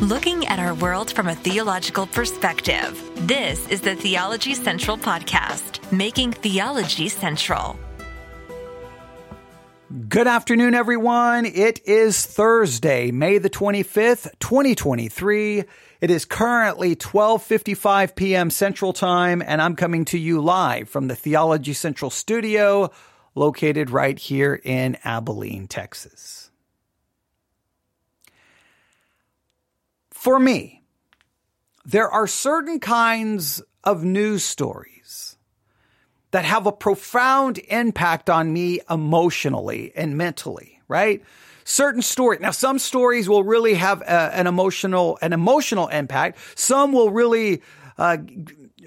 looking at our world from a theological perspective. This is the Theology Central Podcast, making theology central. Good afternoon, everyone. It is Thursday, May the 25th, 2023. It is currently 12:55 p.m. Central Time and I'm coming to you live from the Theology Central studio located right here in Abilene, Texas. For me, there are certain kinds of news stories that have a profound impact on me emotionally and mentally, right? Certain stories. Now, some stories will really have a, an emotional, an emotional impact. Some will really, uh,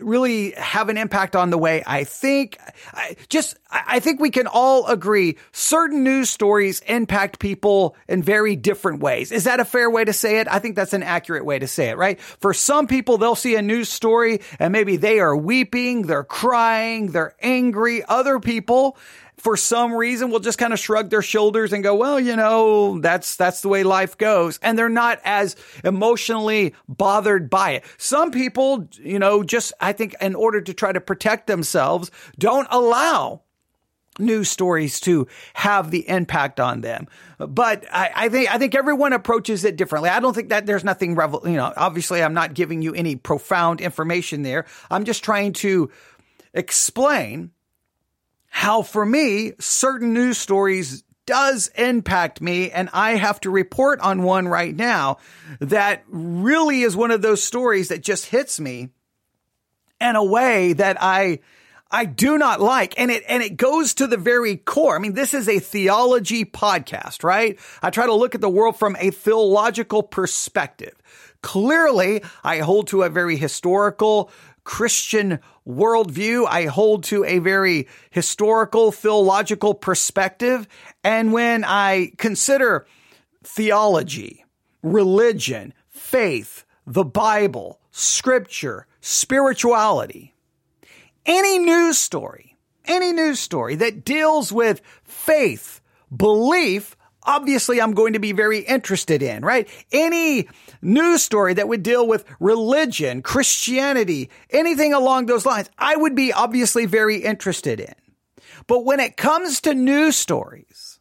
really have an impact on the way I think. I just, I think we can all agree certain news stories impact people in very different ways. Is that a fair way to say it? I think that's an accurate way to say it, right? For some people, they'll see a news story and maybe they are weeping, they're crying, they're angry. Other people, for some reason will just kind of shrug their shoulders and go, well, you know, that's, that's the way life goes. And they're not as emotionally bothered by it. Some people, you know, just, I think in order to try to protect themselves, don't allow news stories to have the impact on them. But I, I, think I think everyone approaches it differently. I don't think that there's nothing revel. You know, obviously, I'm not giving you any profound information there. I'm just trying to explain how for me, certain news stories does impact me and I have to report on one right now that really is one of those stories that just hits me in a way that I I do not like. And it, and it goes to the very core. I mean, this is a theology podcast, right? I try to look at the world from a theological perspective. Clearly, I hold to a very historical, Christian worldview. I hold to a very historical, philological perspective. And when I consider theology, religion, faith, the Bible, scripture, spirituality, any news story, any news story that deals with faith, belief, obviously I'm going to be very interested in, right? Any news story that would deal with religion, Christianity, anything along those lines, I would be obviously very interested in. But when it comes to news stories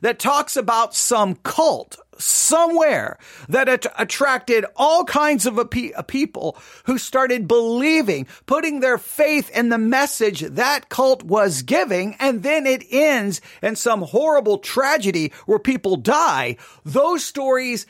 that talks about some cult somewhere that att- attracted all kinds of pe- uh, people who started believing, putting their faith in the message that cult was giving, and then it ends in some horrible tragedy where people die. Those stories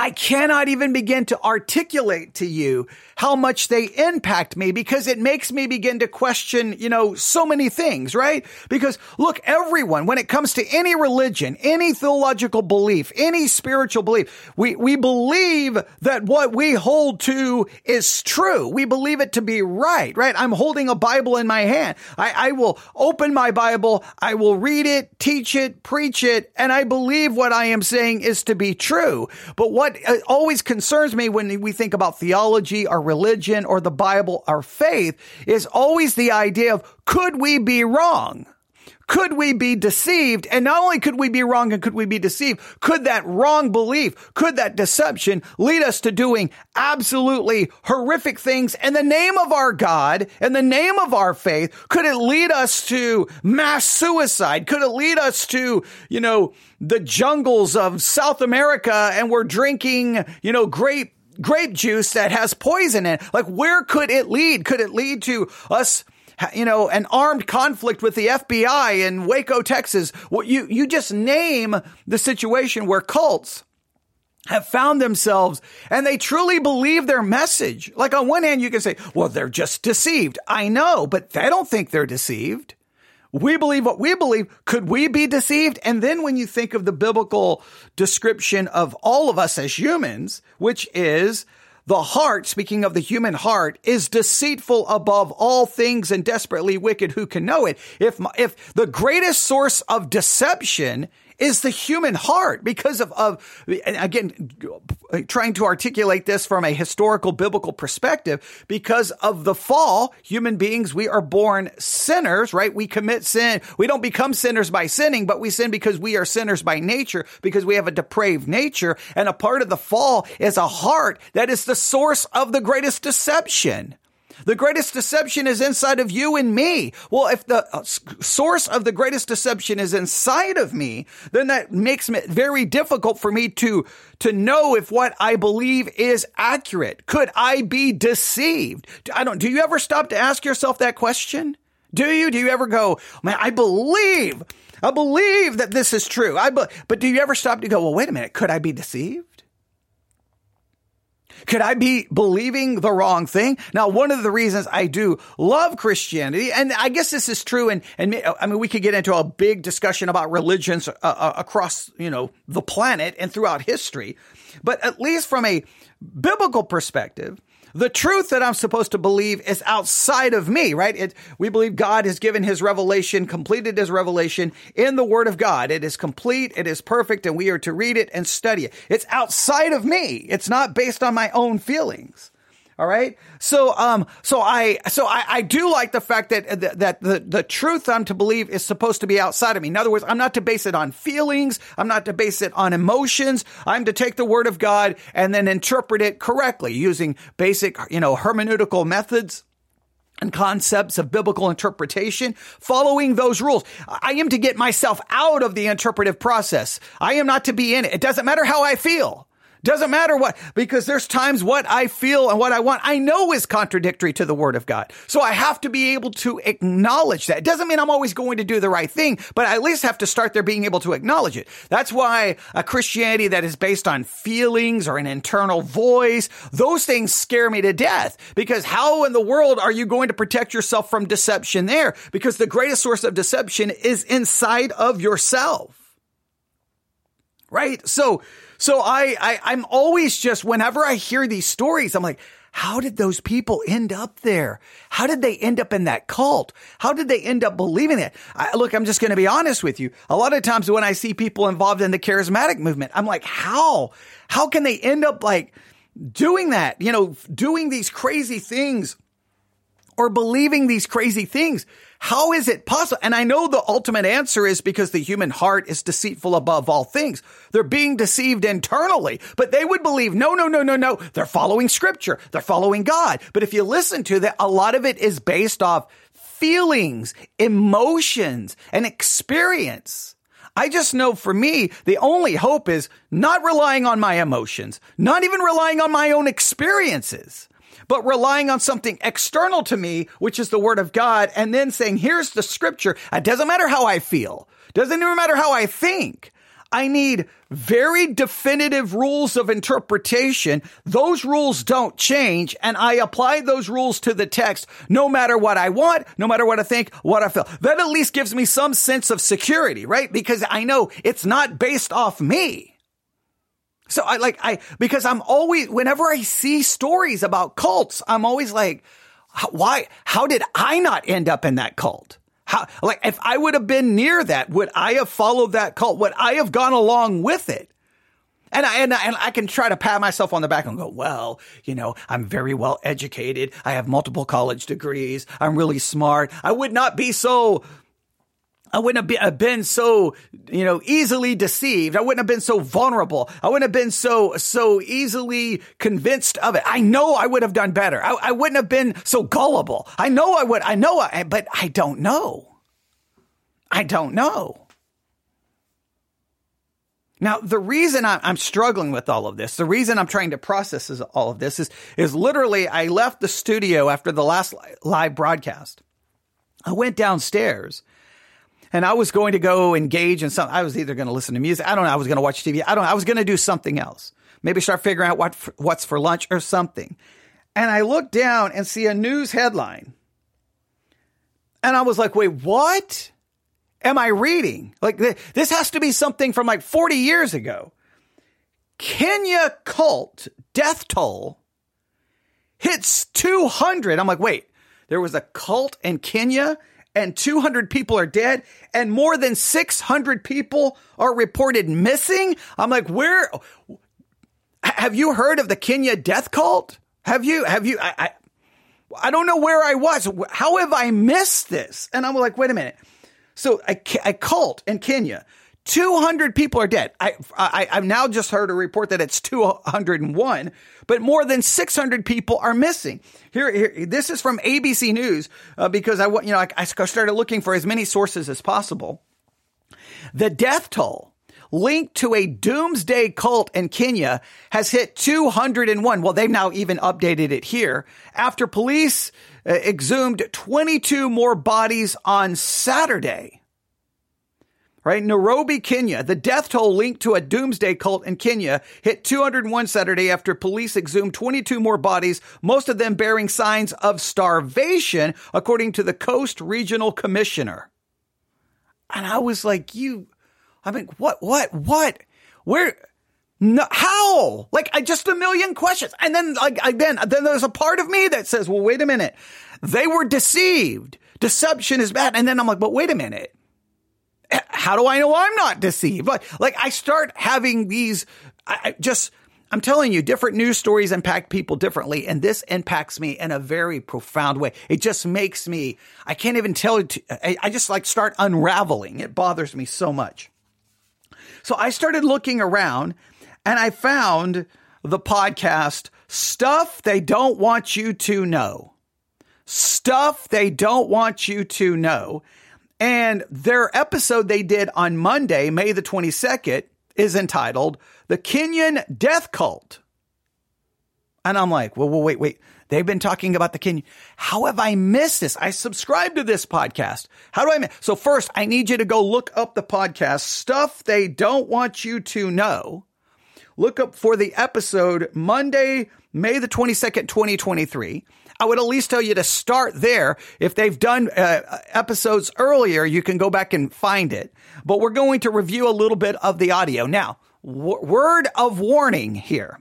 I cannot even begin to articulate to you how much they impact me because it makes me begin to question, you know, so many things, right? Because look, everyone, when it comes to any religion, any theological belief, any spiritual belief, we, we believe that what we hold to is true. We believe it to be right, right? I'm holding a Bible in my hand. I, I will open my Bible. I will read it, teach it, preach it, and I believe what I am saying is to be true. But what uh, always concerns me when we think about theology or religion or the Bible or faith is always the idea of could we be wrong? Could we be deceived? And not only could we be wrong and could we be deceived, could that wrong belief, could that deception lead us to doing absolutely horrific things in the name of our God, in the name of our faith? Could it lead us to mass suicide? Could it lead us to, you know, the jungles of South America and we're drinking, you know, grape grape juice that has poison in it. Like, where could it lead? Could it lead to us you know, an armed conflict with the FBI in Waco, Texas. Well, you, you just name the situation where cults have found themselves and they truly believe their message. Like on one hand, you can say, well, they're just deceived. I know, but they don't think they're deceived. We believe what we believe. Could we be deceived? And then when you think of the biblical description of all of us as humans, which is the heart, speaking of the human heart, is deceitful above all things and desperately wicked. Who can know it? If, if the greatest source of deception is the human heart because of, of again, trying to articulate this from a historical biblical perspective, because of the fall, human beings, we are born sinners, right? We commit sin. We don't become sinners by sinning, but we sin because we are sinners by nature, because we have a depraved nature. And a part of the fall is a heart that is the source of the greatest deception. The greatest deception is inside of you and me. Well, if the uh, source of the greatest deception is inside of me, then that makes it very difficult for me to, to know if what I believe is accurate. Could I be deceived? I don't, do you ever stop to ask yourself that question? Do you? Do you ever go, man, I believe, I believe that this is true. I, be, but do you ever stop to go, well, wait a minute, could I be deceived? Could I be believing the wrong thing? Now, one of the reasons I do love Christianity, and I guess this is true, and, and I mean, we could get into a big discussion about religions uh, uh, across, you know, the planet and throughout history. But at least from a biblical perspective, the truth that I'm supposed to believe is outside of me, right? It, we believe God has given his revelation, completed his revelation in the word of God. It is complete. It is perfect. And we are to read it and study it. It's outside of me. It's not based on my own feelings. All right. So, um, so I, so I, I do like the fact that, that the, the truth I'm to believe is supposed to be outside of me. In other words, I'm not to base it on feelings. I'm not to base it on emotions. I'm to take the word of God and then interpret it correctly using basic, you know, hermeneutical methods and concepts of biblical interpretation, following those rules. I am to get myself out of the interpretive process. I am not to be in it. It doesn't matter how I feel. Doesn't matter what, because there's times what I feel and what I want, I know is contradictory to the word of God. So I have to be able to acknowledge that. It doesn't mean I'm always going to do the right thing, but I at least have to start there being able to acknowledge it. That's why a Christianity that is based on feelings or an internal voice, those things scare me to death because how in the world are you going to protect yourself from deception there? Because the greatest source of deception is inside of yourself. Right? So, so I, I, I'm always just, whenever I hear these stories, I'm like, how did those people end up there? How did they end up in that cult? How did they end up believing it? I, look, I'm just going to be honest with you. A lot of times when I see people involved in the charismatic movement, I'm like, how? How can they end up like doing that? You know, doing these crazy things or believing these crazy things? How is it possible? And I know the ultimate answer is because the human heart is deceitful above all things. They're being deceived internally, but they would believe, no, no, no, no, no. They're following scripture. They're following God. But if you listen to that, a lot of it is based off feelings, emotions, and experience. I just know for me, the only hope is not relying on my emotions, not even relying on my own experiences but relying on something external to me, which is the word of God, and then saying, here's the scripture. It doesn't matter how I feel. Doesn't even matter how I think. I need very definitive rules of interpretation. Those rules don't change. And I apply those rules to the text no matter what I want, no matter what I think, what I feel. That at least gives me some sense of security, right? Because I know it's not based off me. So I like, I, because I'm always, whenever I see stories about cults, I'm always like, why, how did I not end up in that cult? How, like, if I would have been near that, would I have followed that cult? Would I have gone along with it? And I, and I, and I can try to pat myself on the back and go, well, you know, I'm very well educated. I have multiple college degrees. I'm really smart. I would not be so I wouldn't have uh, been so, you know, easily deceived. I wouldn't have been so vulnerable. I wouldn't have been so, so easily convinced of it. I know I would have done better. I, I wouldn't have been so gullible. I know I would. I know, I, but I don't know. I don't know. Now, the reason I'm struggling with all of this, the reason I'm trying to process all of this is, is literally I left the studio after the last live broadcast. I went downstairs and I was going to go engage in something. I was either going to listen to music. I don't know. I was going to watch TV. I don't know. I was going to do something else. Maybe start figuring out what, what's for lunch or something. And I looked down and see a news headline. And I was like, wait, what am I reading? Like, this has to be something from like 40 years ago. Kenya cult death toll hits 200. I'm like, wait, there was a cult in Kenya and 200 people are dead and more than 600 people are reported missing. I'm like, where have you heard of the Kenya death cult? Have you, have you, I, I, I don't know where I was. How have I missed this? And I'm like, wait a minute. So a, a cult in Kenya 200 people are dead. I, I, have now just heard a report that it's 201, but more than 600 people are missing. Here, here this is from ABC News uh, because I, you know, I, I started looking for as many sources as possible. The death toll linked to a doomsday cult in Kenya has hit 201. Well, they've now even updated it here after police uh, exhumed 22 more bodies on Saturday right? Nairobi, Kenya. The death toll linked to a doomsday cult in Kenya hit 201 Saturday after police exhumed 22 more bodies, most of them bearing signs of starvation, according to the Coast Regional Commissioner. And I was like, you, I mean, what, what, what, where, no, how? Like, I just a million questions. And then, like, I, then, then there's a part of me that says, well, wait a minute. They were deceived. Deception is bad. And then I'm like, but wait a minute how do I know I'm not deceived? Like, like I start having these, I just, I'm telling you, different news stories impact people differently, and this impacts me in a very profound way. It just makes me, I can't even tell you, I, I just like start unraveling. It bothers me so much. So I started looking around and I found the podcast Stuff They Don't Want You to Know. Stuff They Don't Want You to Know. And their episode they did on Monday, May the 22nd, is entitled The Kenyan Death Cult. And I'm like, well, well, wait, wait. They've been talking about the Kenyan. How have I missed this? I subscribe to this podcast. How do I miss? So first, I need you to go look up the podcast, Stuff They Don't Want You to Know. Look up for the episode Monday, May the 22nd, 2023. I would at least tell you to start there. If they've done uh, episodes earlier, you can go back and find it. But we're going to review a little bit of the audio. Now, w- word of warning here.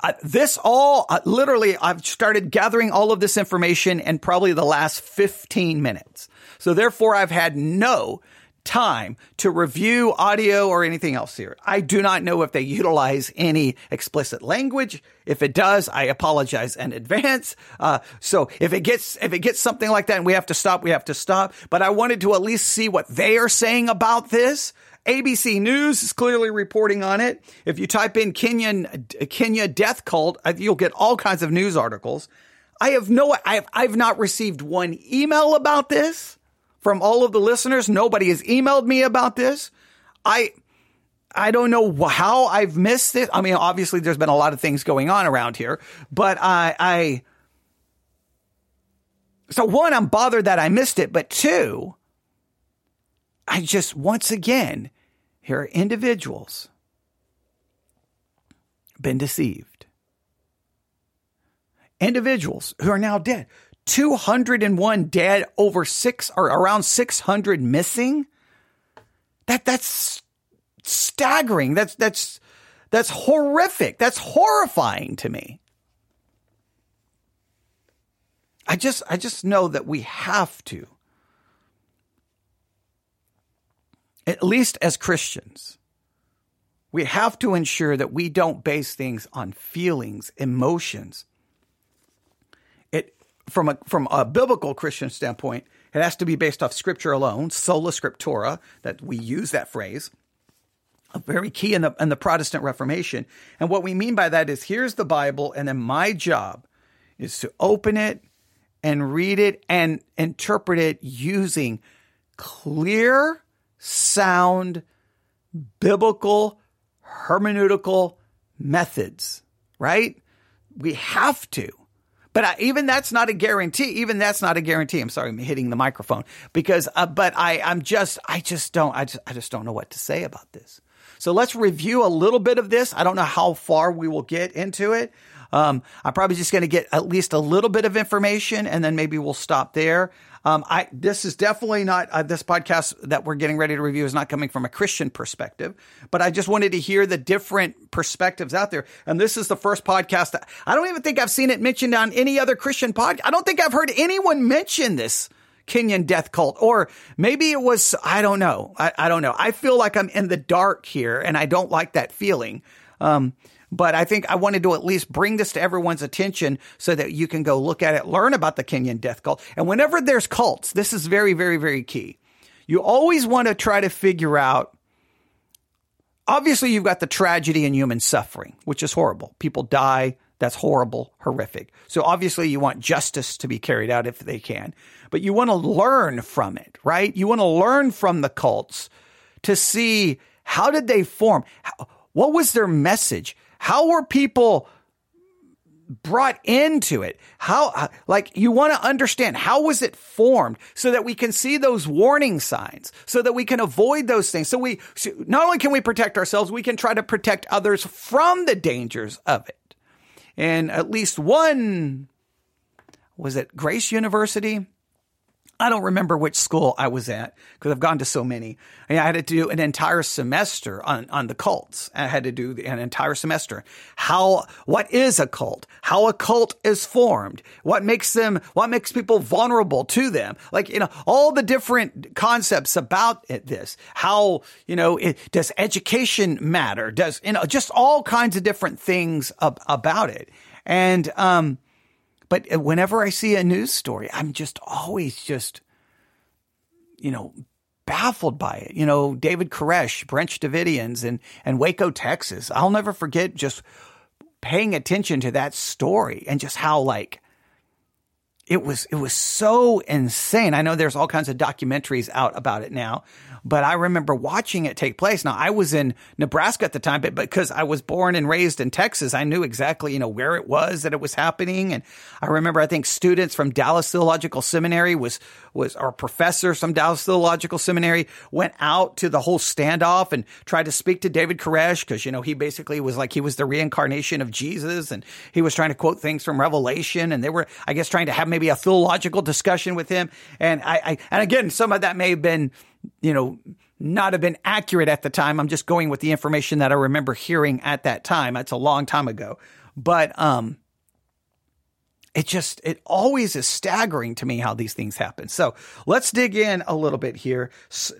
Uh, this all uh, literally, I've started gathering all of this information in probably the last 15 minutes. So therefore, I've had no time to review audio or anything else here. I do not know if they utilize any explicit language. If it does, I apologize in advance. Uh, so if it gets if it gets something like that and we have to stop, we have to stop. But I wanted to at least see what they are saying about this. ABC News is clearly reporting on it. If you type in Kenyan Kenya death cult, uh, you'll get all kinds of news articles. I have no I have, I've not received one email about this from all of the listeners. Nobody has emailed me about this. I, I don't know how I've missed it. I mean, obviously there's been a lot of things going on around here, but I, I, so one, I'm bothered that I missed it, but two, I just, once again, here are individuals been deceived. Individuals who are now dead. 201 dead, over six or around 600 missing. That that's staggering. That's that's that's horrific. That's horrifying to me. I just I just know that we have to at least as Christians we have to ensure that we don't base things on feelings, emotions, from a from a biblical Christian standpoint, it has to be based off Scripture alone, sola scriptura. That we use that phrase, very key in the in the Protestant Reformation. And what we mean by that is, here's the Bible, and then my job is to open it and read it and interpret it using clear, sound, biblical hermeneutical methods. Right? We have to. But I, even that's not a guarantee. Even that's not a guarantee. I'm sorry, I'm hitting the microphone because, uh, but I, I'm just, I just don't, I just, I just don't know what to say about this. So let's review a little bit of this. I don't know how far we will get into it. Um, I'm probably just going to get at least a little bit of information and then maybe we'll stop there. Um, I this is definitely not uh, this podcast that we're getting ready to review is not coming from a Christian perspective, but I just wanted to hear the different perspectives out there. And this is the first podcast that I don't even think I've seen it mentioned on any other Christian podcast. I don't think I've heard anyone mention this Kenyan death cult, or maybe it was, I don't know. I, I don't know. I feel like I'm in the dark here and I don't like that feeling. Um, but I think I wanted to at least bring this to everyone's attention so that you can go look at it, learn about the Kenyan death cult. And whenever there's cults, this is very, very, very key. You always want to try to figure out obviously you've got the tragedy and human suffering, which is horrible. People die. That's horrible, horrific. So obviously you want justice to be carried out if they can, but you want to learn from it, right? You want to learn from the cults to see how did they form? What was their message? How were people brought into it? How, uh, like, you want to understand how was it formed so that we can see those warning signs, so that we can avoid those things. So we, so not only can we protect ourselves, we can try to protect others from the dangers of it. And at least one, was it Grace University? I don't remember which school I was at because I've gone to so many. I had to do an entire semester on, on the cults. I had to do an entire semester. How, what is a cult? How a cult is formed? What makes them, what makes people vulnerable to them? Like, you know, all the different concepts about it, this. How, you know, it, does education matter? Does, you know, just all kinds of different things ab- about it. And, um, but uh, whenever I see a news story, I'm just always just, you know, baffled by it. You know, David Koresh, Branch Davidians, and and Waco, Texas. I'll never forget just paying attention to that story and just how like it was it was so insane. I know there's all kinds of documentaries out about it now, but I remember watching it take place. Now I was in Nebraska at the time, but because I was born and raised in Texas, I knew exactly, you know, where it was that it was happening. And I remember, I think students from Dallas Theological Seminary was, was, our professor, from Dallas Theological Seminary went out to the whole standoff and tried to speak to David Koresh because, you know, he basically was like, he was the reincarnation of Jesus and he was trying to quote things from Revelation. And they were, I guess, trying to have maybe a theological discussion with him. And I, I and again, some of that may have been, you know, not have been accurate at the time. I'm just going with the information that I remember hearing at that time. That's a long time ago. But um it just it always is staggering to me how these things happen. So, let's dig in a little bit here.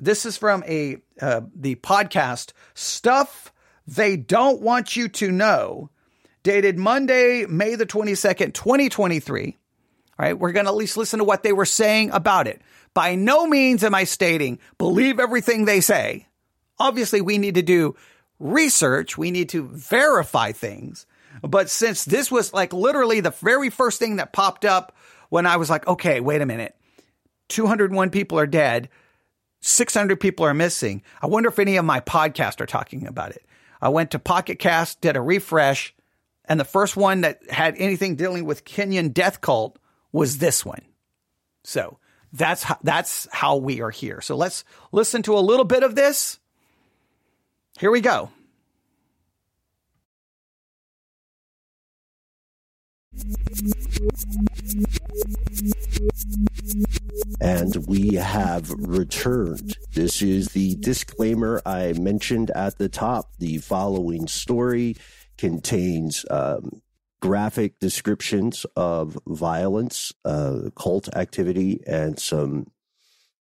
This is from a uh, the podcast Stuff They Don't Want You to Know, dated Monday, May the 22nd, 2023. All right, we're going to at least listen to what they were saying about it. By no means am I stating believe everything they say. Obviously, we need to do research. We need to verify things. But since this was like literally the very first thing that popped up when I was like, okay, wait a minute. 201 people are dead. 600 people are missing. I wonder if any of my podcasts are talking about it. I went to Pocket Cast, did a refresh, and the first one that had anything dealing with Kenyan death cult was this one. So that's how, that's how we are here. So let's listen to a little bit of this. Here we go. And we have returned. This is the disclaimer I mentioned at the top. The following story contains um, graphic descriptions of violence, uh, cult activity, and some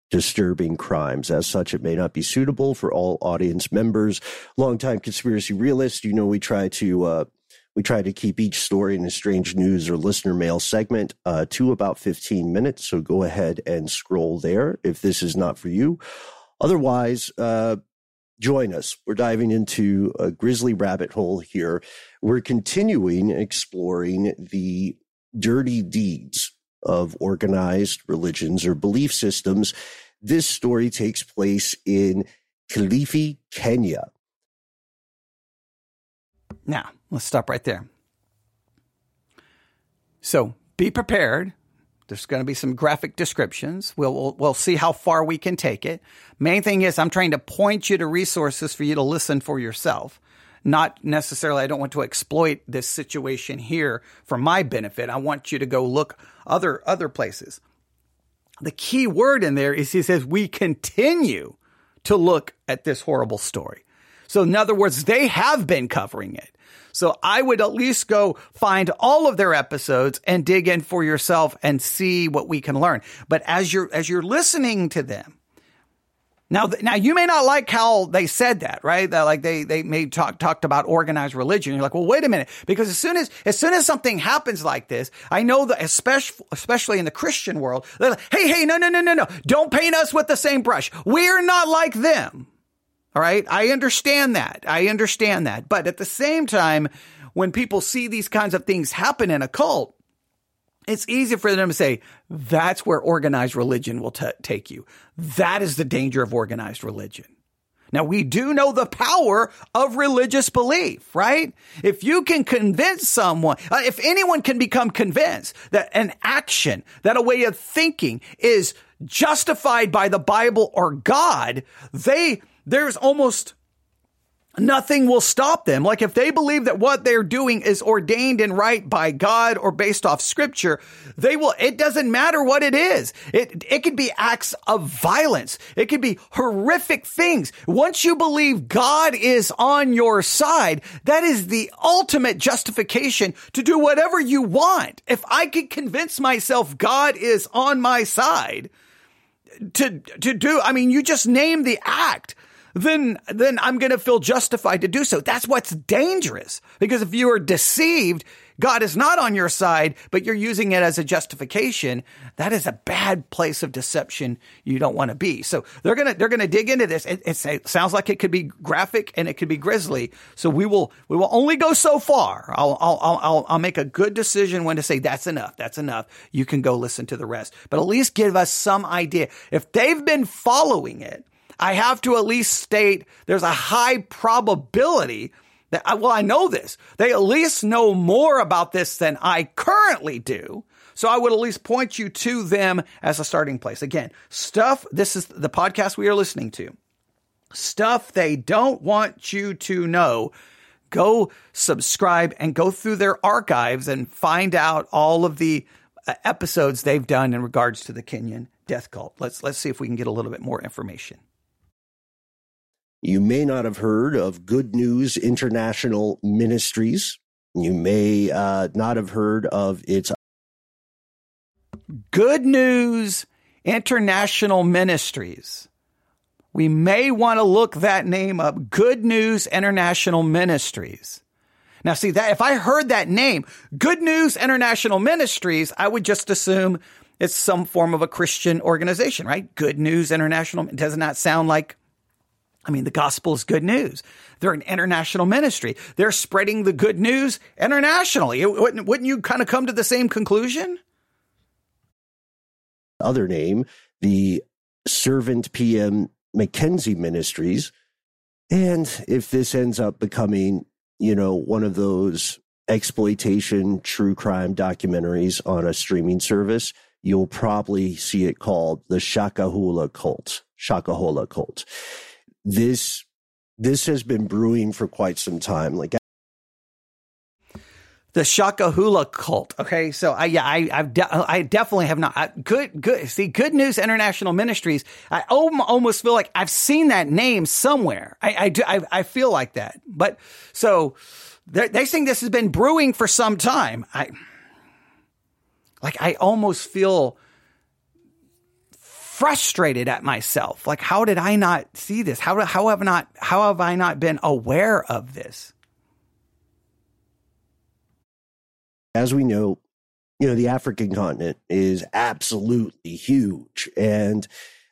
disturbing crimes. As such, it may not be suitable for all audience members. Longtime conspiracy realist, you know, we try to uh, we try to keep each story in a strange news or listener mail segment uh, to about 15 minutes. So go ahead and scroll there if this is not for you. Otherwise, uh, join us. We're diving into a grisly rabbit hole here. We're continuing exploring the dirty deeds of organized religions or belief systems. This story takes place in Kilifi, Kenya. Now, let's stop right there. So be prepared there's going to be some graphic descriptions. We'll, we'll, we'll see how far we can take it. Main thing is I'm trying to point you to resources for you to listen for yourself. Not necessarily, I don't want to exploit this situation here for my benefit. I want you to go look other, other places. The key word in there is he says, we continue to look at this horrible story. So in other words, they have been covering it. So I would at least go find all of their episodes and dig in for yourself and see what we can learn. But as you're, as you're listening to them, now, now you may not like how they said that, right? That like they, they may talk, talked about organized religion. You're like, well, wait a minute. Because as soon as, as soon as something happens like this, I know that especially, especially in the Christian world, they're like, hey, hey, no, no, no, no, no. Don't paint us with the same brush. We're not like them. All right. I understand that. I understand that. But at the same time, when people see these kinds of things happen in a cult, it's easy for them to say, that's where organized religion will t- take you. That is the danger of organized religion. Now we do know the power of religious belief, right? If you can convince someone, uh, if anyone can become convinced that an action, that a way of thinking is justified by the Bible or God, they, there's almost Nothing will stop them. Like if they believe that what they're doing is ordained and right by God or based off scripture, they will, it doesn't matter what it is. It, it could be acts of violence. It could be horrific things. Once you believe God is on your side, that is the ultimate justification to do whatever you want. If I could convince myself God is on my side, to to do I mean you just name the act then then I'm going to feel justified to do so. That's what's dangerous. Because if you are deceived, God is not on your side, but you're using it as a justification, that is a bad place of deception you don't want to be. So they're going to they're going to dig into this. It, it, sounds like it could be graphic and it could be grisly. So we will we will only go so far. I'll I'll I'll I'll make a good decision when to say that's enough. That's enough. You can go listen to the rest. But at least give us some idea. If they've been following it, I have to at least state there's a high probability that, well, I know this. They at least know more about this than I currently do. So I would at least point you to them as a starting place. Again, stuff, this is the podcast we are listening to. Stuff they don't want you to know. Go subscribe and go through their archives and find out all of the uh, episodes they've done in regards to the Kenyan death cult. Let's let's see if we can get a little bit more information. You may not have heard of Good News International Ministries. You may uh, not have heard of its Good News International Ministries. We may want to look that name up. Good News International Ministries. Now, see that if I heard that name, Good News International Ministries, I would just assume it's some form of a Christian organization, right? Good News International. It does not sound like I mean, the gospel is good news. They're an international ministry. They're spreading the good news internationally. Wouldn't, wouldn't you kind of come to the same conclusion? Other name, the Servant PM Mackenzie Ministries. And if this ends up becoming, you know, one of those exploitation true crime documentaries on a streaming service, you'll probably see it called the Shakahola cult. Shakahola cult this this has been brewing for quite some time. Like the Shakahola cult. Okay, so I yeah I I've de- I definitely have not. I, good good see Good News International Ministries. I almost feel like I've seen that name somewhere. I I do I, I feel like that. But so they think this has been brewing for some time. I like I almost feel frustrated at myself. Like, how did I not see this? How, how have not, how have I not been aware of this? As we know, you know, the African continent is absolutely huge. And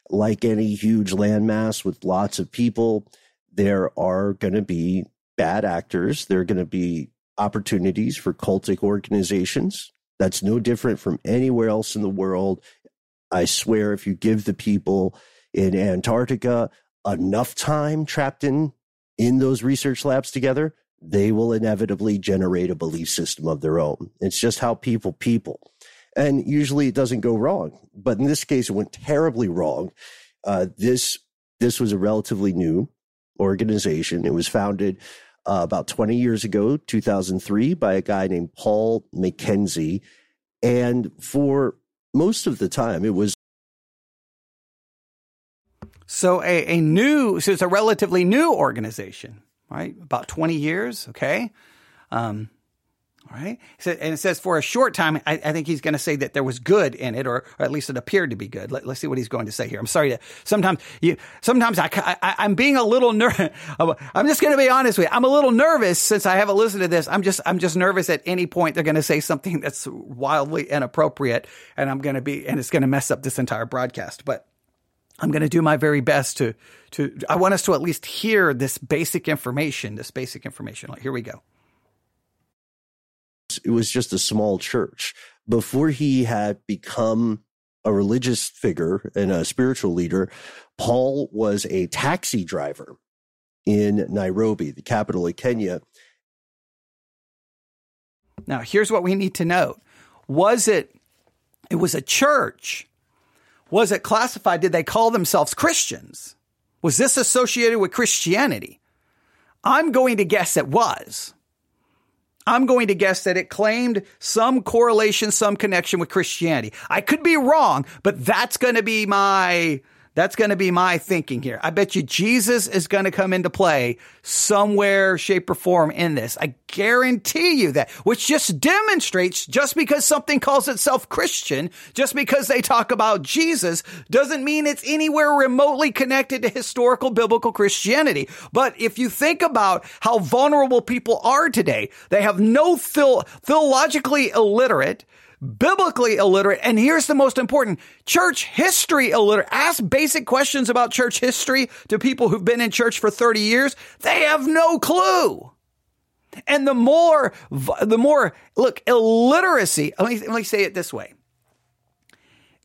like any huge landmass with lots of people, there are going to be bad actors. There are going to be opportunities for cultic organizations. That's no different from anywhere else in the world. I swear, if you give the people in Antarctica enough time trapped in in those research labs together, they will inevitably generate a belief system of their own. It's just how people people. And usually it doesn't go wrong. But in this case, it went terribly wrong. Uh, this this was a relatively new organization. It was founded uh, about 20 years ago, 2003, by a guy named Paul Mackenzie. And for most of the time it was so a, a new so it's a relatively new organization right? About 20 years, okay? Um, right. And it says for a short time, I, I think he's going to say that there was good in it, or, or, at least it appeared to be good. Let, us see what he's going to say here. I'm sorry to sometimes you, sometimes I, I, am being a little nervous. I'm just going to be honest with you. I'm a little nervous since I haven't listened to this. I'm just, I'm just nervous at any point they're going to say something that's wildly inappropriate and I'm going to be, and it's going to mess up this entire broadcast. But I'm going to do my very best to, to, I want us to at least hear this basic information, this basic information. Here we go. It was just a small church. Before he had become a religious figure and a spiritual leader, Paul was a taxi driver in Nairobi, the capital of Kenya. Now, here's what we need to note. Was it, it was a church was it classified? Did they call themselves Christians? Was this associated with Christianity? I'm going to guess it was. I'm going to guess that it claimed some correlation, some connection with Christianity. I could be wrong, but that's going to be my that's going to be my thinking here. I bet you Jesus is going to come into play somewhere, shape, or form in this. I guarantee you that, which just demonstrates just because something calls itself Christian, just because they talk about Jesus, doesn't mean it's anywhere remotely connected to historical biblical Christianity. But if you think about how vulnerable people are today, they have no theol- theologically illiterate, biblically illiterate, and here's the most important church history illiterate. Ask basic questions about church history to people who've been in church for 30 years. They have no clue. And the more, the more, look, illiteracy, let me, let me say it this way.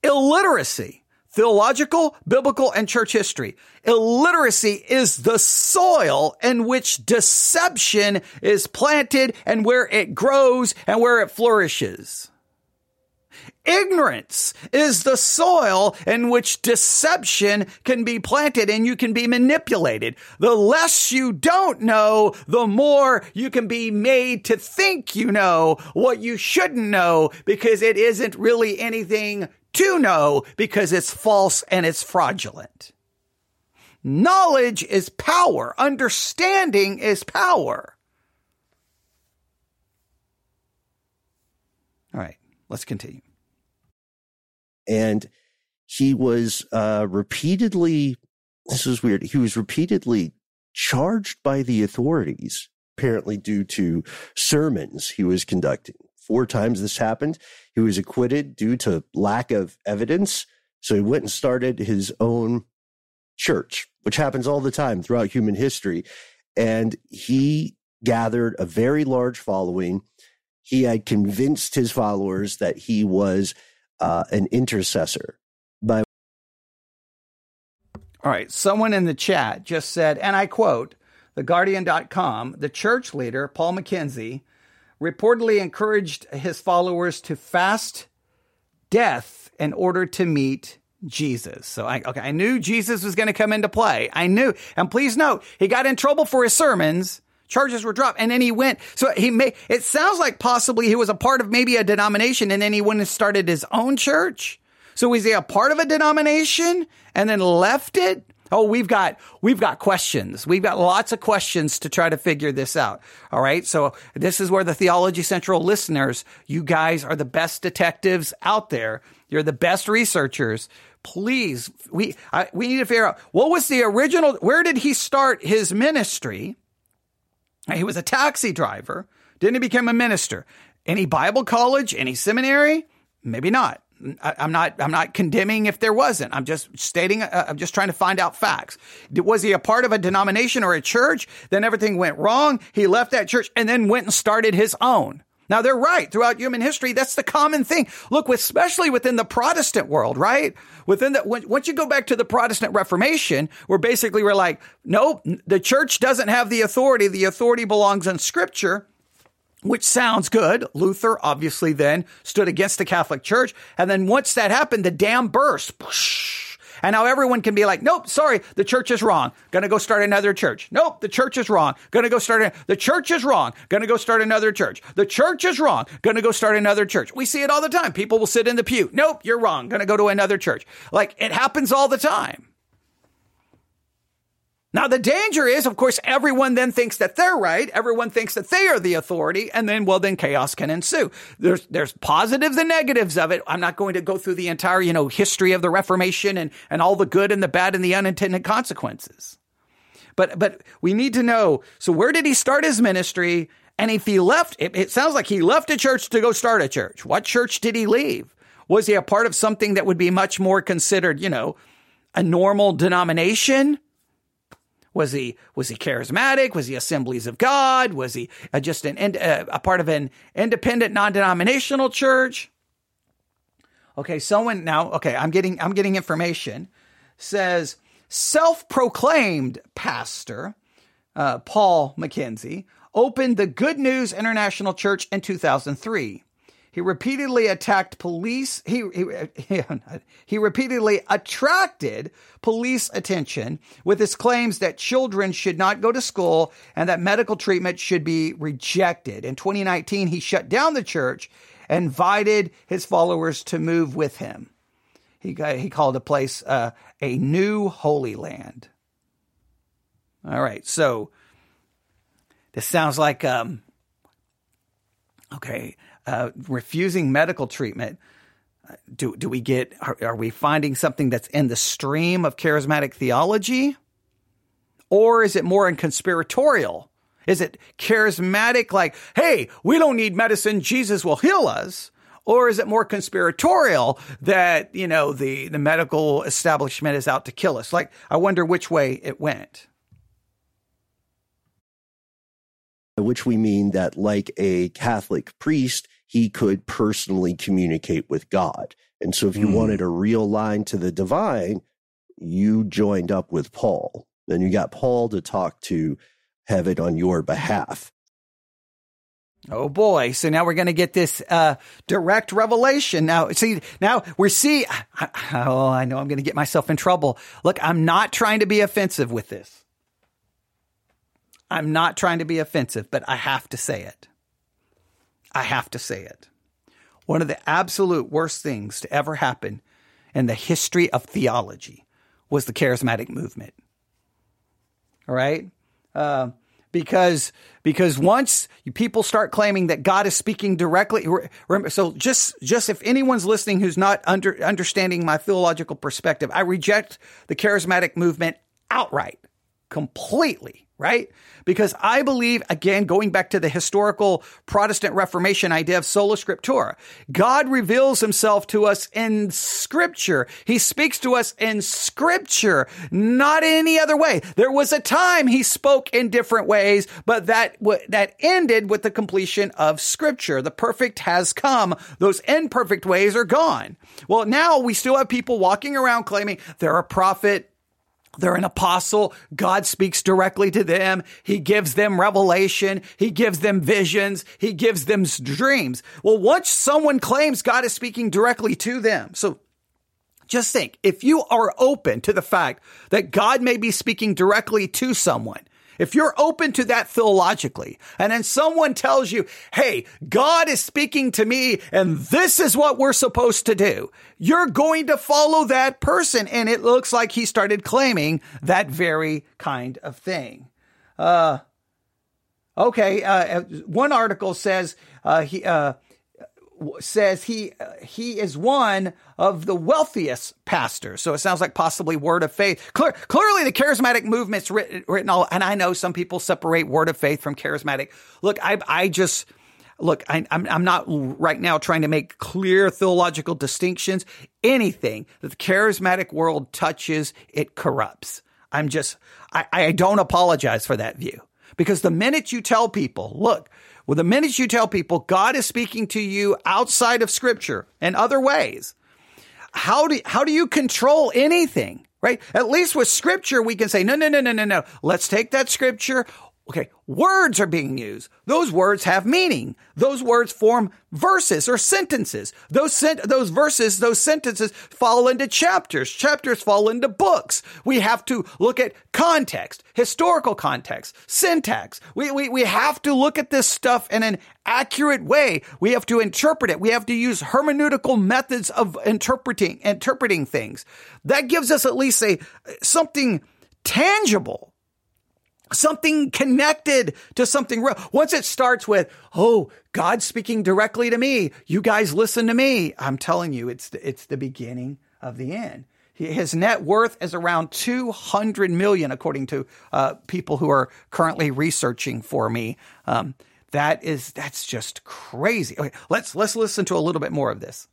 Illiteracy, theological, biblical, and church history. Illiteracy is the soil in which deception is planted and where it grows and where it flourishes. Ignorance is the soil in which deception can be planted and you can be manipulated. The less you don't know, the more you can be made to think you know what you shouldn't know because it isn't really anything to know because it's false and it's fraudulent. Knowledge is power. Understanding is power. All right, let's continue and he was uh, repeatedly. This is weird. He was repeatedly charged by the authorities, apparently due to sermons he was conducting. Four times this happened. He was acquitted due to lack of evidence. So he went and started his own church, which happens all the time throughout human history. And he gathered a very large following. He had convinced his followers that he was uh, an intercessor. By all right, someone in the chat just said, and I quote, "The TheGuardian.com, the church leader, Paul Mackenzie, reportedly encouraged his followers to fast death in order to meet Jesus. So I okay, I knew Jesus was going to come into play. I knew. And please note, he got in trouble for his sermons charges were dropped. And then he went so he may it sounds like possibly he was a part of maybe a denomination and then he went and started his own church. So was he a part of a denomination and then left it? Oh we've got we've got questions. We've got lots of questions to try to figure this out. All right. So this is where the theology central listeners you guys are the best detectives out there. You're the best researchers. Please we I, we need to figure out what was the original where did he start his ministry he was a taxi driver. Didn't he become a minister? Any Bible college? Any seminary? Maybe not. I, am not. I'm not condemning if there wasn't. I'm just stating. Uh, I'm just trying to find out facts. Was he a part of a denomination or a church? Then everything went wrong. He left that church and then went and started his own. Now they're right throughout human history. That's the common thing. Look, especially within the Protestant world, right? Within the, once you go back to the Protestant Reformation, where basically we're like, nope, the church doesn't have the authority. The authority belongs in scripture which sounds good. Luther obviously then stood against the Catholic Church. And then once that happened, the dam burst. And now everyone can be like, nope, sorry, the church is wrong. Gonna go start another church. Nope, the church is wrong. Gonna go start, a, the church is wrong. Gonna go start another church. The church is wrong. Gonna go start another church. We see it all the time. People will sit in the pew. Nope, you're wrong. Gonna go to another church. Like it happens all the time. Now, the danger is, of course, everyone then thinks that they're right. Everyone thinks that they are the authority. And then, well, then chaos can ensue. There's, there's positives and negatives of it. I'm not going to go through the entire, you know, history of the Reformation and, and all the good and the bad and the unintended consequences. But, but we need to know. So where did he start his ministry? And if he left, it, it sounds like he left a church to go start a church. What church did he leave? Was he a part of something that would be much more considered, you know, a normal denomination? Was he was he charismatic? Was he Assemblies of God? Was he uh, just an uh, a part of an independent non-denominational church? Okay, someone now. Okay, I'm getting I'm getting information. Says self-proclaimed pastor uh, Paul Mackenzie opened the Good News International Church in 2003. He repeatedly attacked police. He, he, he, repeatedly attracted police attention with his claims that children should not go to school and that medical treatment should be rejected. In 2019, he shut down the church and invited his followers to move with him. He, he called the place uh, a new holy land. All right, so this sounds like um, okay uh, refusing medical treatment, do do we get are, are, we finding something that's in the stream of charismatic theology, or is it more in conspiratorial? Is it charismatic, like, hey, we don't need medicine, Jesus will heal us? Or is it more conspiratorial that, you know, the, the medical establishment is out to kill us? Like, I wonder which way it went. Which we mean that, like a Catholic priest, he could personally communicate with God. And so if you mm. wanted a real line to the divine, you joined up with Paul. Then you got Paul to talk to heaven on your behalf. Oh boy. So now we're going to get this uh, direct revelation. Now, see, now we're see. Oh, I know I'm going to get myself in trouble. Look, I'm not trying to be offensive with this. I'm not trying to be offensive, but I have to say it. I have to say it. One of the absolute worst things to ever happen in the history of theology was the charismatic movement. All right? Uh, because because once people start claiming that God is speaking directly, remember, so just just if anyone's listening who's not under understanding my theological perspective, I reject the charismatic movement outright, completely, right? because I believe, again, going back to the historical Protestant Reformation idea of sola scriptura, God reveals himself to us in scripture. He speaks to us in scripture, not any other way. There was a time he spoke in different ways, but that, that ended with the completion of scripture. The perfect has come. Those imperfect ways are gone. Well, now we still have people walking around claiming they're a prophet, they're an apostle. God speaks directly to them. He gives them revelation. He gives them visions. He gives them dreams. Well, once someone claims God is speaking directly to them, so just think if you are open to the fact that God may be speaking directly to someone, if you're open to that theologically, and then someone tells you, hey, God is speaking to me and this is what we're supposed to do, you're going to follow that person. And it looks like he started claiming that very kind of thing. Uh, okay. Uh, one article says, uh, he, uh, says he uh, he is one of the wealthiest pastors. So it sounds like possibly word of faith. Clear, clearly, the charismatic movement's written, written all, and I know some people separate word of faith from charismatic. Look, I I just look. I, I'm I'm not right now trying to make clear theological distinctions. Anything that the charismatic world touches, it corrupts. I'm just I, I don't apologize for that view because the minute you tell people, look, well, the minute you tell people God is speaking to you outside of scripture and other ways, how do, how do you control anything? Right? At least with scripture, we can say, no, no, no, no, no, no. Let's take that scripture. Okay, words are being used. Those words have meaning. Those words form verses or sentences. Those those verses, those sentences fall into chapters. Chapters fall into books. We have to look at context, historical context, syntax. We, we, we have to look at this stuff in an accurate way. We have to interpret it. We have to use hermeneutical methods of interpreting, interpreting things. That gives us at least a, something tangible something connected to something real. Once it starts with, oh, God's speaking directly to me. You guys listen to me. I'm telling you, it's the, it's the beginning of the end. His net worth is around 200 million, according to uh, people who are currently researching for me. Um, that is, that's just crazy. Okay, let's, let's listen to a little bit more of this.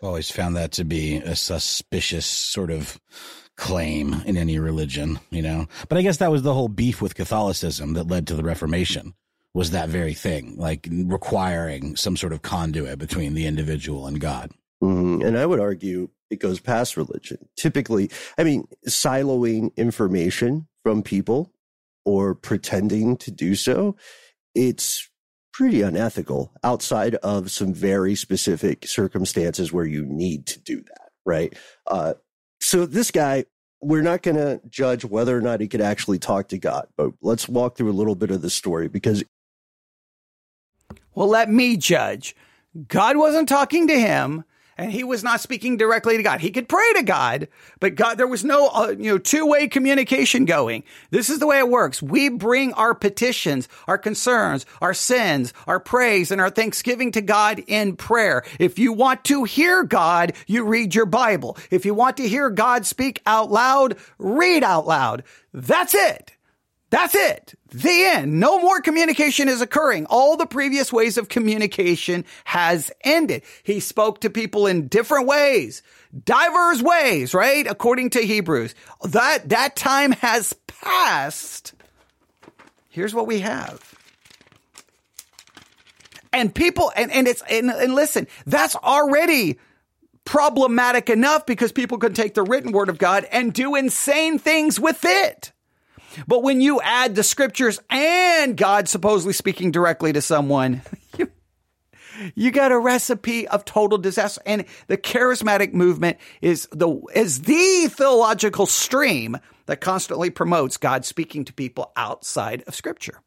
I've always found that to be a suspicious sort of claim in any religion, you know. But I guess that was the whole beef with Catholicism that led to the Reformation was that very thing, like requiring some sort of conduit between the individual and God. Mm-hmm. And I would argue it goes past religion. Typically, I mean, siloing information from people or pretending to do so, it's pretty unethical outside of some very specific circumstances where you need to do that, right? Uh, so this guy, we're not going to judge whether or not he could actually talk to God, but let's walk through a little bit of the story because. Well, let me judge. God wasn't talking to him and he was not speaking directly to God. He could pray to God, but God, there was no, uh, you know, two way communication going. This is the way it works. We bring our petitions, our concerns, our sins, our praise, and our thanksgiving to God in prayer. If you want to hear God, you read your Bible. If you want to hear God speak out loud, read out loud. That's it. That's it. The end. No more communication is occurring. All the previous ways of communication has ended. He spoke to people in different ways, diverse ways, right? According to Hebrews. That, that time has passed. Here's what we have. And people, and, and it's, and, and listen, that's already problematic enough because people can take the written word of God and do insane things with it. But when you add the scriptures and God supposedly speaking directly to someone, you, you got a recipe of total disaster. And the charismatic movement is the, is the theological stream that constantly promotes God speaking to people outside of scripture.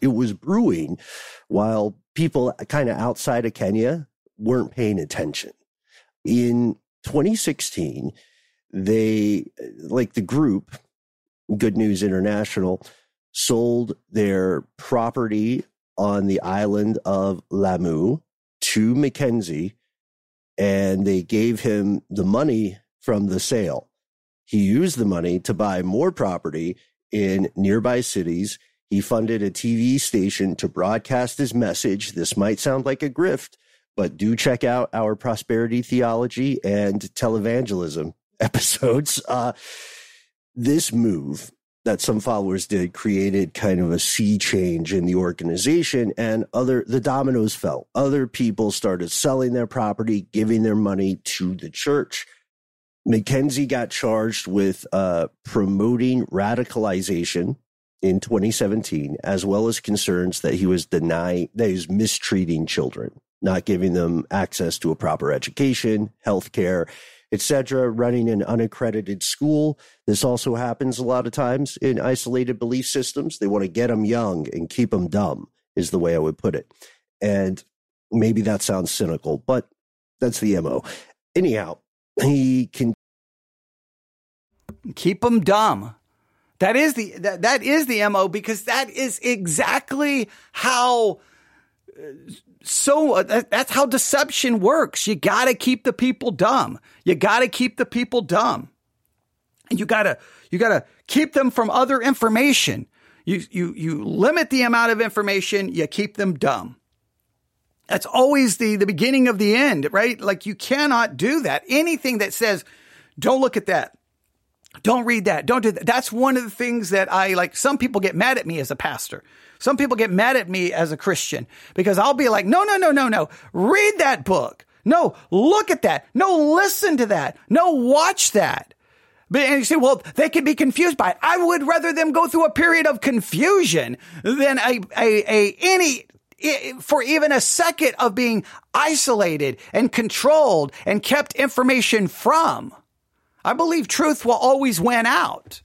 It was brewing while people kind of outside of Kenya weren't paying attention. In 2016, they like the group good news international sold their property on the island of lamu to mackenzie and they gave him the money from the sale. He used the money to buy more property in nearby cities. He funded a tv station to broadcast his message. This might sound like a grift but do check out our prosperity theology and televangelism episodes. Uh, this move that some followers did created kind of a sea change in the organization and other the dominoes fell other people started selling their property giving their money to the church mackenzie got charged with uh, promoting radicalization in 2017 as well as concerns that he was denying that he was mistreating children not giving them access to a proper education health care etc., running an unaccredited school. This also happens a lot of times in isolated belief systems. They want to get them young and keep them dumb, is the way I would put it. And maybe that sounds cynical, but that's the MO. Anyhow, he can keep them dumb. That is the that, that is the MO because that is exactly how uh, so uh, that's how deception works. You got to keep the people dumb. You got to keep the people dumb. And you got to you got to keep them from other information. You you you limit the amount of information, you keep them dumb. That's always the the beginning of the end, right? Like you cannot do that. Anything that says don't look at that. Don't read that. Don't do that. That's one of the things that I like some people get mad at me as a pastor some people get mad at me as a Christian because I'll be like, no, no, no, no, no. Read that book. No, look at that. No, listen to that. No, watch that. But, and you say, well, they can be confused by it. I would rather them go through a period of confusion than a, a, a any, for even a second of being isolated and controlled and kept information from. I believe truth will always win out.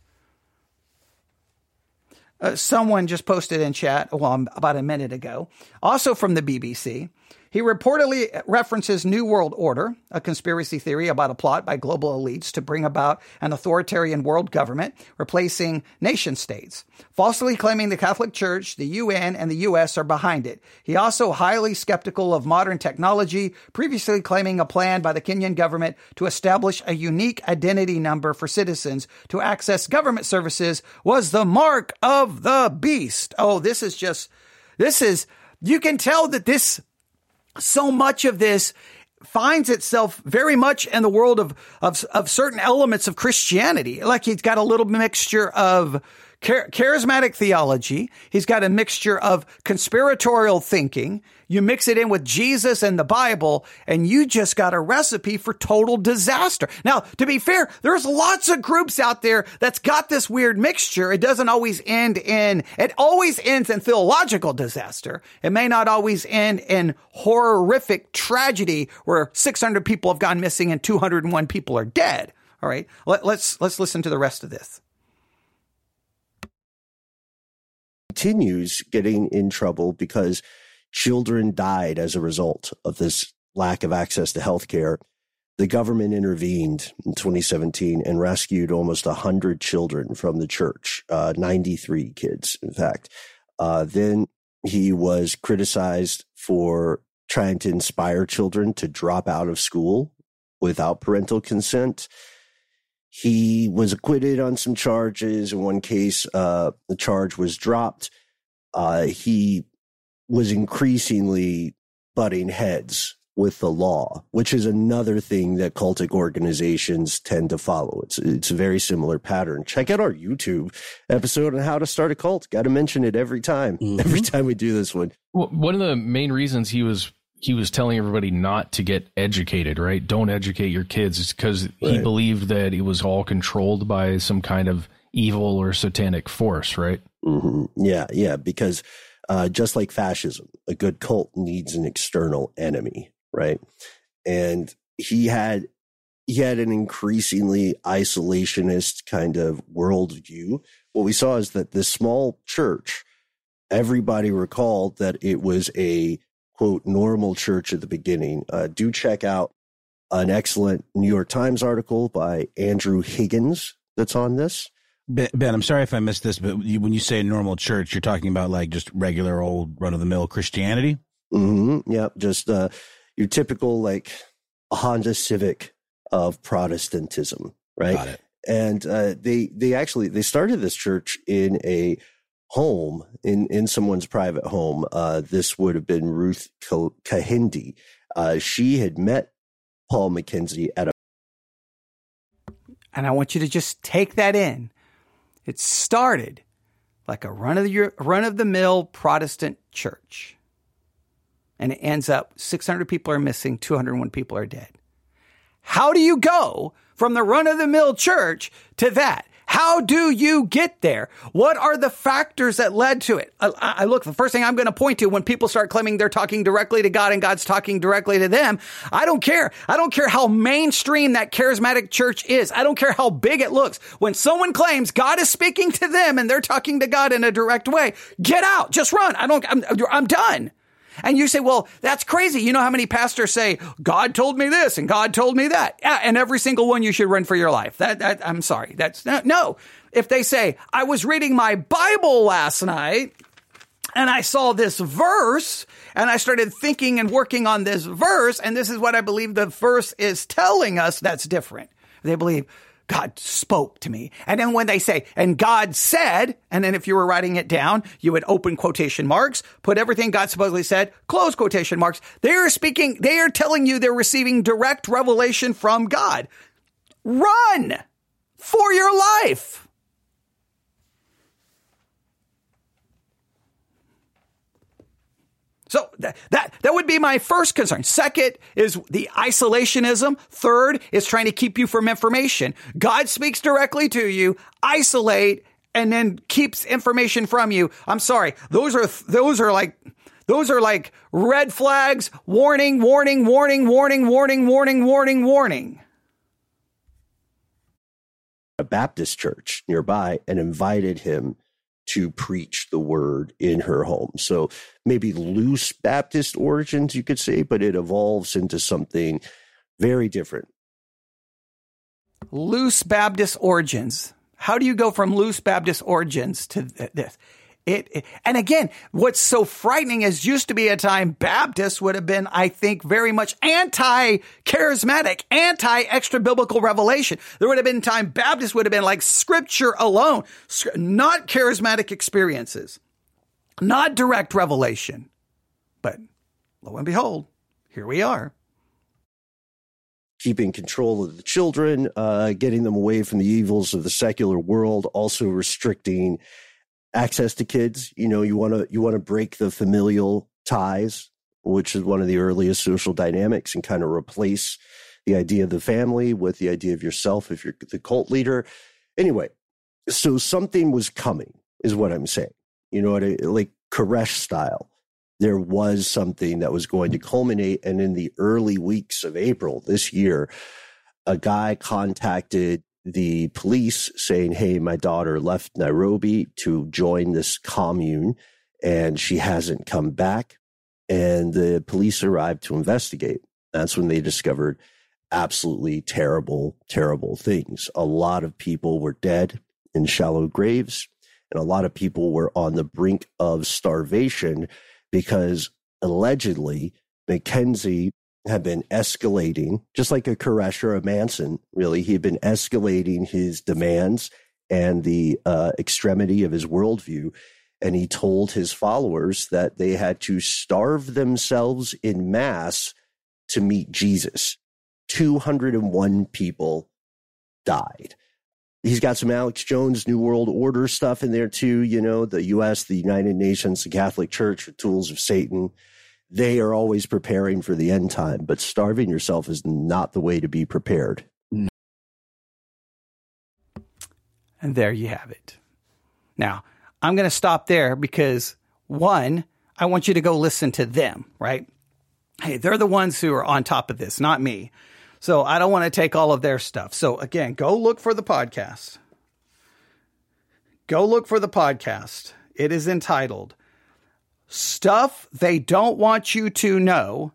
Uh, someone just posted in chat, well, about a minute ago, also from the BBC. He reportedly references New World Order, a conspiracy theory about a plot by global elites to bring about an authoritarian world government, replacing nation states, falsely claiming the Catholic Church, the UN, and the US are behind it. He also highly skeptical of modern technology, previously claiming a plan by the Kenyan government to establish a unique identity number for citizens to access government services was the mark of the beast. Oh, this is just, this is, you can tell that this so much of this finds itself very much in the world of, of, of certain elements of Christianity. Like he's got a little mixture of charismatic theology. He's got a mixture of conspiratorial thinking. You mix it in with Jesus and the Bible, and you just got a recipe for total disaster. Now, to be fair, there's lots of groups out there that's got this weird mixture. It doesn't always end in, it always ends in theological disaster. It may not always end in horrific tragedy where 600 people have gone missing and 201 people are dead. All right. Let, let's, let's listen to the rest of this. continues getting in trouble because children died as a result of this lack of access to health care. The government intervened in 2017 and rescued almost 100 children from the church, uh, 93 kids, in fact. Uh, then he was criticized for trying to inspire children to drop out of school without parental consent. He was acquitted on some charges. In one case, uh, the charge was dropped. Uh, he was increasingly butting heads with the law, which is another thing that cultic organizations tend to follow. It's it's a very similar pattern. Check out our YouTube episode on how to start a cult. Got to mention it every time. Mm-hmm. Every time we do this one. Well, one of the main reasons he was he was telling everybody not to get educated, right? Don't educate your kids. It's because right. he believed that it was all controlled by some kind of evil or satanic force, right? Mm-hmm. Yeah, yeah. Because uh, just like fascism, a good cult needs an external enemy, right? And he had he had an increasingly isolationist kind of worldview. What we saw is that this small church, everybody recalled that it was a quote normal church at the beginning. Uh, do check out an excellent New York Times article by Andrew Higgins that's on this. Ben, ben I'm sorry if I missed this, but you, when you say normal church, you're talking about like just regular old run of the mill Christianity. Mm-hmm. Yep, just uh, your typical like Honda Civic of Protestantism, right? Got it. And uh, they they actually they started this church in a home in in someone's private home. Uh, this would have been Ruth Kahindi. Uh, she had met Paul Mackenzie at a. And I want you to just take that in. It started like a run of the run of the mill Protestant church. And it ends up 600 people are missing, 201 people are dead. How do you go from the run of the mill church to that? How do you get there? What are the factors that led to it? Uh, I, I, look, the first thing I'm going to point to when people start claiming they're talking directly to God and God's talking directly to them, I don't care. I don't care how mainstream that charismatic church is. I don't care how big it looks. When someone claims God is speaking to them and they're talking to God in a direct way, get out. Just run. I don't, I'm, I'm done. And you say, well, that's crazy. You know how many pastors say, God told me this and God told me that. Yeah, and every single one you should run for your life. That, that I'm sorry. That's not, no. If they say, I was reading my Bible last night and I saw this verse and I started thinking and working on this verse and this is what I believe the verse is telling us, that's different. They believe, God spoke to me. And then when they say, and God said, and then if you were writing it down, you would open quotation marks, put everything God supposedly said, close quotation marks. They are speaking, they are telling you they're receiving direct revelation from God. Run for your life. So that, that, that would be my first concern. Second is the isolationism. Third is trying to keep you from information. God speaks directly to you, isolate, and then keeps information from you. I'm sorry. Those are, those are like, those are like red flags, warning, warning, warning, warning, warning, warning, warning, warning. A Baptist church nearby and invited him to preach the word in her home. So maybe loose Baptist origins, you could say, but it evolves into something very different. Loose Baptist origins. How do you go from loose Baptist origins to this? It, it, and again, what's so frightening is used to be a time Baptists would have been, I think, very much anti-charismatic, anti-extra biblical revelation. There would have been time Baptists would have been like scripture alone, not charismatic experiences, not direct revelation. But lo and behold, here we are keeping control of the children, uh, getting them away from the evils of the secular world, also restricting access to kids. You know, you want to you want to break the familial ties, which is one of the earliest social dynamics, and kind of replace the idea of the family with the idea of yourself if you're the cult leader. Anyway, so something was coming, is what I'm saying. You know what I like Koresh style. There was something that was going to culminate. And in the early weeks of April this year, a guy contacted the police saying, Hey, my daughter left Nairobi to join this commune and she hasn't come back. And the police arrived to investigate. That's when they discovered absolutely terrible, terrible things. A lot of people were dead in shallow graves, and a lot of people were on the brink of starvation because allegedly Mackenzie had been escalating, just like a Koresh or a Manson, really. He had been escalating his demands and the uh, extremity of his worldview. And he told his followers that they had to starve themselves in mass to meet Jesus. 201 people died. He's got some Alex Jones New World Order stuff in there too. You know, the U.S., the United Nations, the Catholic Church, the tools of Satan they are always preparing for the end time, but starving yourself is not the way to be prepared. And there you have it. Now, I'm going to stop there because one, I want you to go listen to them, right? Hey, they're the ones who are on top of this, not me. So I don't want to take all of their stuff. So again, go look for the podcast. Go look for the podcast. It is entitled stuff they don't want you to know.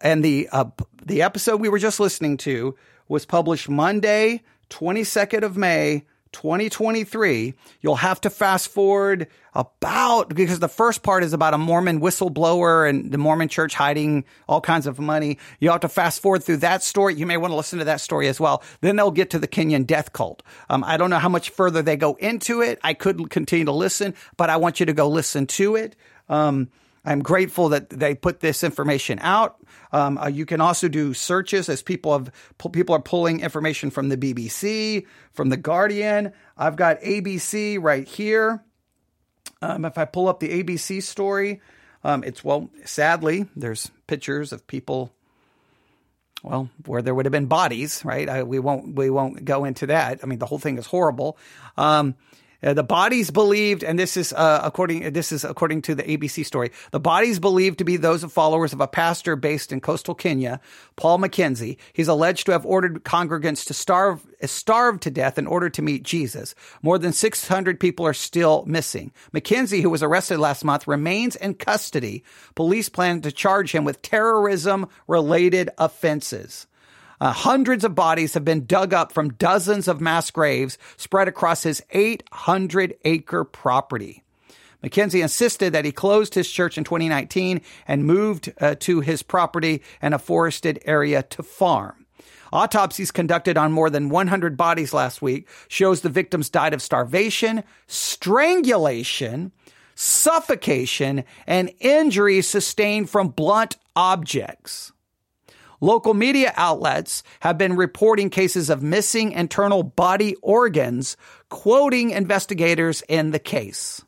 And the uh, the episode we were just listening to was published Monday, 22nd of May, 2023. You'll have to fast forward about because the first part is about a Mormon whistleblower and the Mormon church hiding all kinds of money. You have to fast forward through that story. You may want to listen to that story as well. Then they'll get to the Kenyan death cult. Um, I don't know how much further they go into it. I could continue to listen, but I want you to go listen to it. Um, I'm grateful that they put this information out. Um, uh, you can also do searches as people have people are pulling information from the BBC, from the Guardian. I've got ABC right here. Um, if I pull up the ABC story, um, it's well, sadly, there's pictures of people. Well, where there would have been bodies, right? I, we won't we won't go into that. I mean, the whole thing is horrible. Um, uh, the bodies believed, and this is uh, according this is according to the ABC story. The bodies believed to be those of followers of a pastor based in coastal Kenya, Paul Mackenzie. He's alleged to have ordered congregants to starve starve to death in order to meet Jesus. More than 600 people are still missing. Mackenzie, who was arrested last month, remains in custody. Police plan to charge him with terrorism related offenses. Uh, hundreds of bodies have been dug up from dozens of mass graves spread across his 800 acre property. Mackenzie insisted that he closed his church in 2019 and moved uh, to his property in a forested area to farm. Autopsies conducted on more than 100 bodies last week shows the victims died of starvation, strangulation, suffocation, and injuries sustained from blunt objects. Local media outlets have been reporting cases of missing internal body organs, quoting investigators in the case.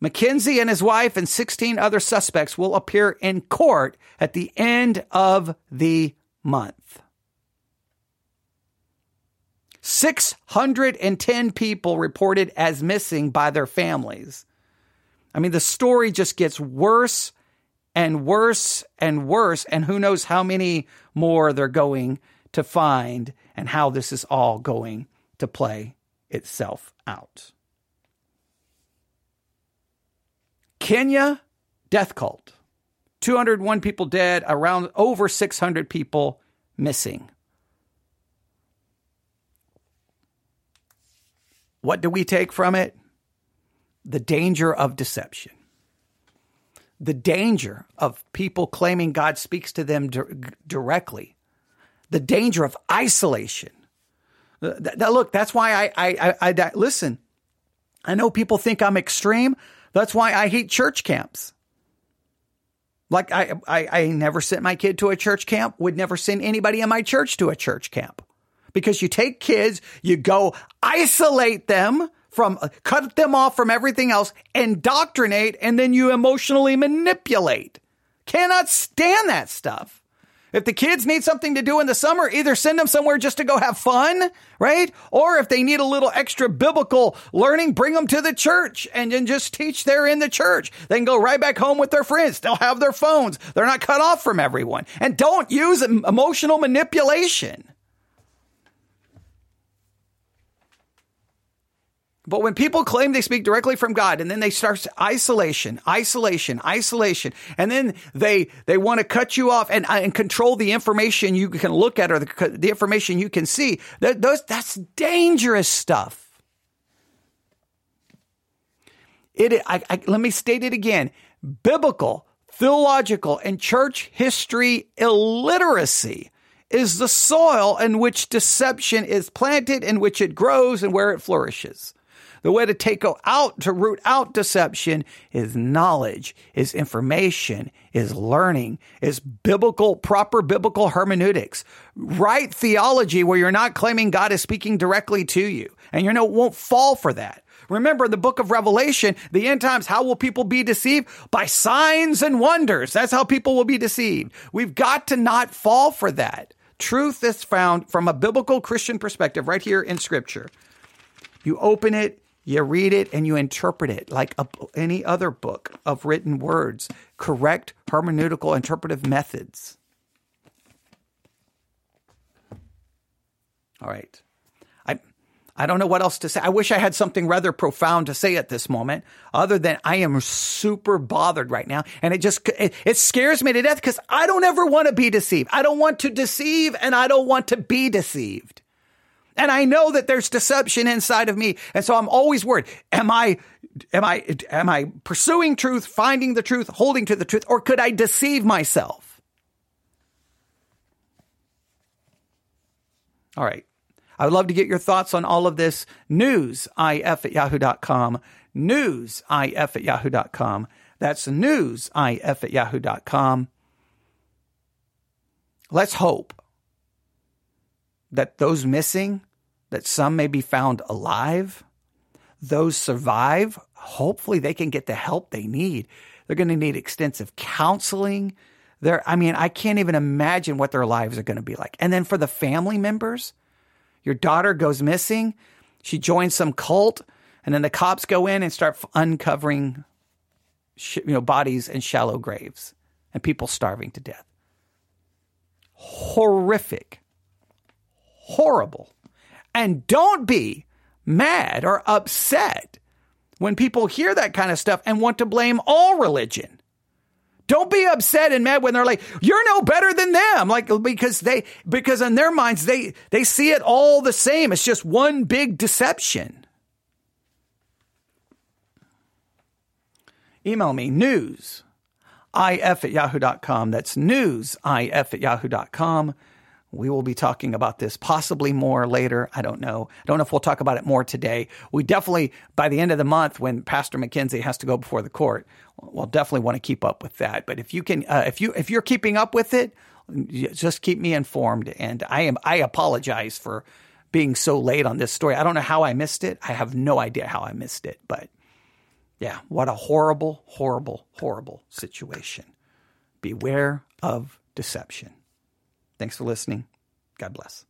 Mackenzie and his wife and 16 other suspects will appear in court at the end of the month. 610 people reported as missing by their families. I mean, the story just gets worse and worse and worse. And who knows how many more they're going to find and how this is all going to play itself out. Kenya death cult. 201 people dead, around over 600 people missing. What do we take from it? The danger of deception. The danger of people claiming God speaks to them di- directly. The danger of isolation. Uh, that, look, that's why I, I, I, I, listen. I know people think I'm extreme. That's why I hate church camps. Like I, I, I never sent my kid to a church camp. Would never send anybody in my church to a church camp because you take kids, you go isolate them from, cut them off from everything else, indoctrinate, and then you emotionally manipulate. Cannot stand that stuff. If the kids need something to do in the summer, either send them somewhere just to go have fun, right? Or if they need a little extra biblical learning, bring them to the church and then just teach there in the church. They can go right back home with their friends. They'll have their phones. They're not cut off from everyone. And don't use emotional manipulation. But when people claim they speak directly from God and then they start isolation, isolation, isolation, and then they they want to cut you off and, and control the information you can look at or the, the information you can see, that, those, that's dangerous stuff. It, I, I, let me state it again. Biblical, theological, and church history illiteracy is the soil in which deception is planted, in which it grows, and where it flourishes. The way to take out, to root out deception is knowledge, is information, is learning, is biblical, proper biblical hermeneutics, right theology where you're not claiming God is speaking directly to you and you know won't fall for that. Remember in the book of Revelation, the end times, how will people be deceived? By signs and wonders. That's how people will be deceived. We've got to not fall for that. Truth is found from a biblical Christian perspective right here in scripture. You open it, you read it and you interpret it like a, any other book of written words, correct hermeneutical interpretive methods. All right. I I don't know what else to say. I wish I had something rather profound to say at this moment other than I am super bothered right now and it just it, it scares me to death cuz I don't ever want to be deceived. I don't want to deceive and I don't want to be deceived. And I know that there's deception inside of me. And so I'm always worried. Am I, am I, am I pursuing truth, finding the truth, holding to the truth, or could I deceive myself? All right. I would love to get your thoughts on all of this. Newsif at yahoo.com. Newsif at yahoo.com. That's newsif at yahoo.com. Let's hope that those missing that some may be found alive. Those survive. Hopefully they can get the help they need. They're going to need extensive counseling. There, I mean, I can't even imagine what their lives are going to be like. And then for the family members, your daughter goes missing. She joins some cult, and then the cops go in and start uncovering, you know, bodies in shallow graves and people starving to death. Horrific, horrible. And don't be mad or upset when people hear that kind of stuff and want to blame all religion. Don't be upset and mad when they're like, you're no better than them. Like, because they, because in their minds, they, they see it all the same. It's just one big deception. Email me news if at yahoo.com. That's news if at yahoo.com. We will be talking about this possibly more later. I don't know. I don't know if we'll talk about it more today. We definitely, by the end of the month, when Pastor Mackenzie has to go before the court, we'll definitely want to keep up with that. But if you can, uh, if you if you're keeping up with it, just keep me informed. And I am I apologize for being so late on this story. I don't know how I missed it. I have no idea how I missed it. But yeah, what a horrible, horrible, horrible situation. Beware of deception. Thanks for listening. God bless.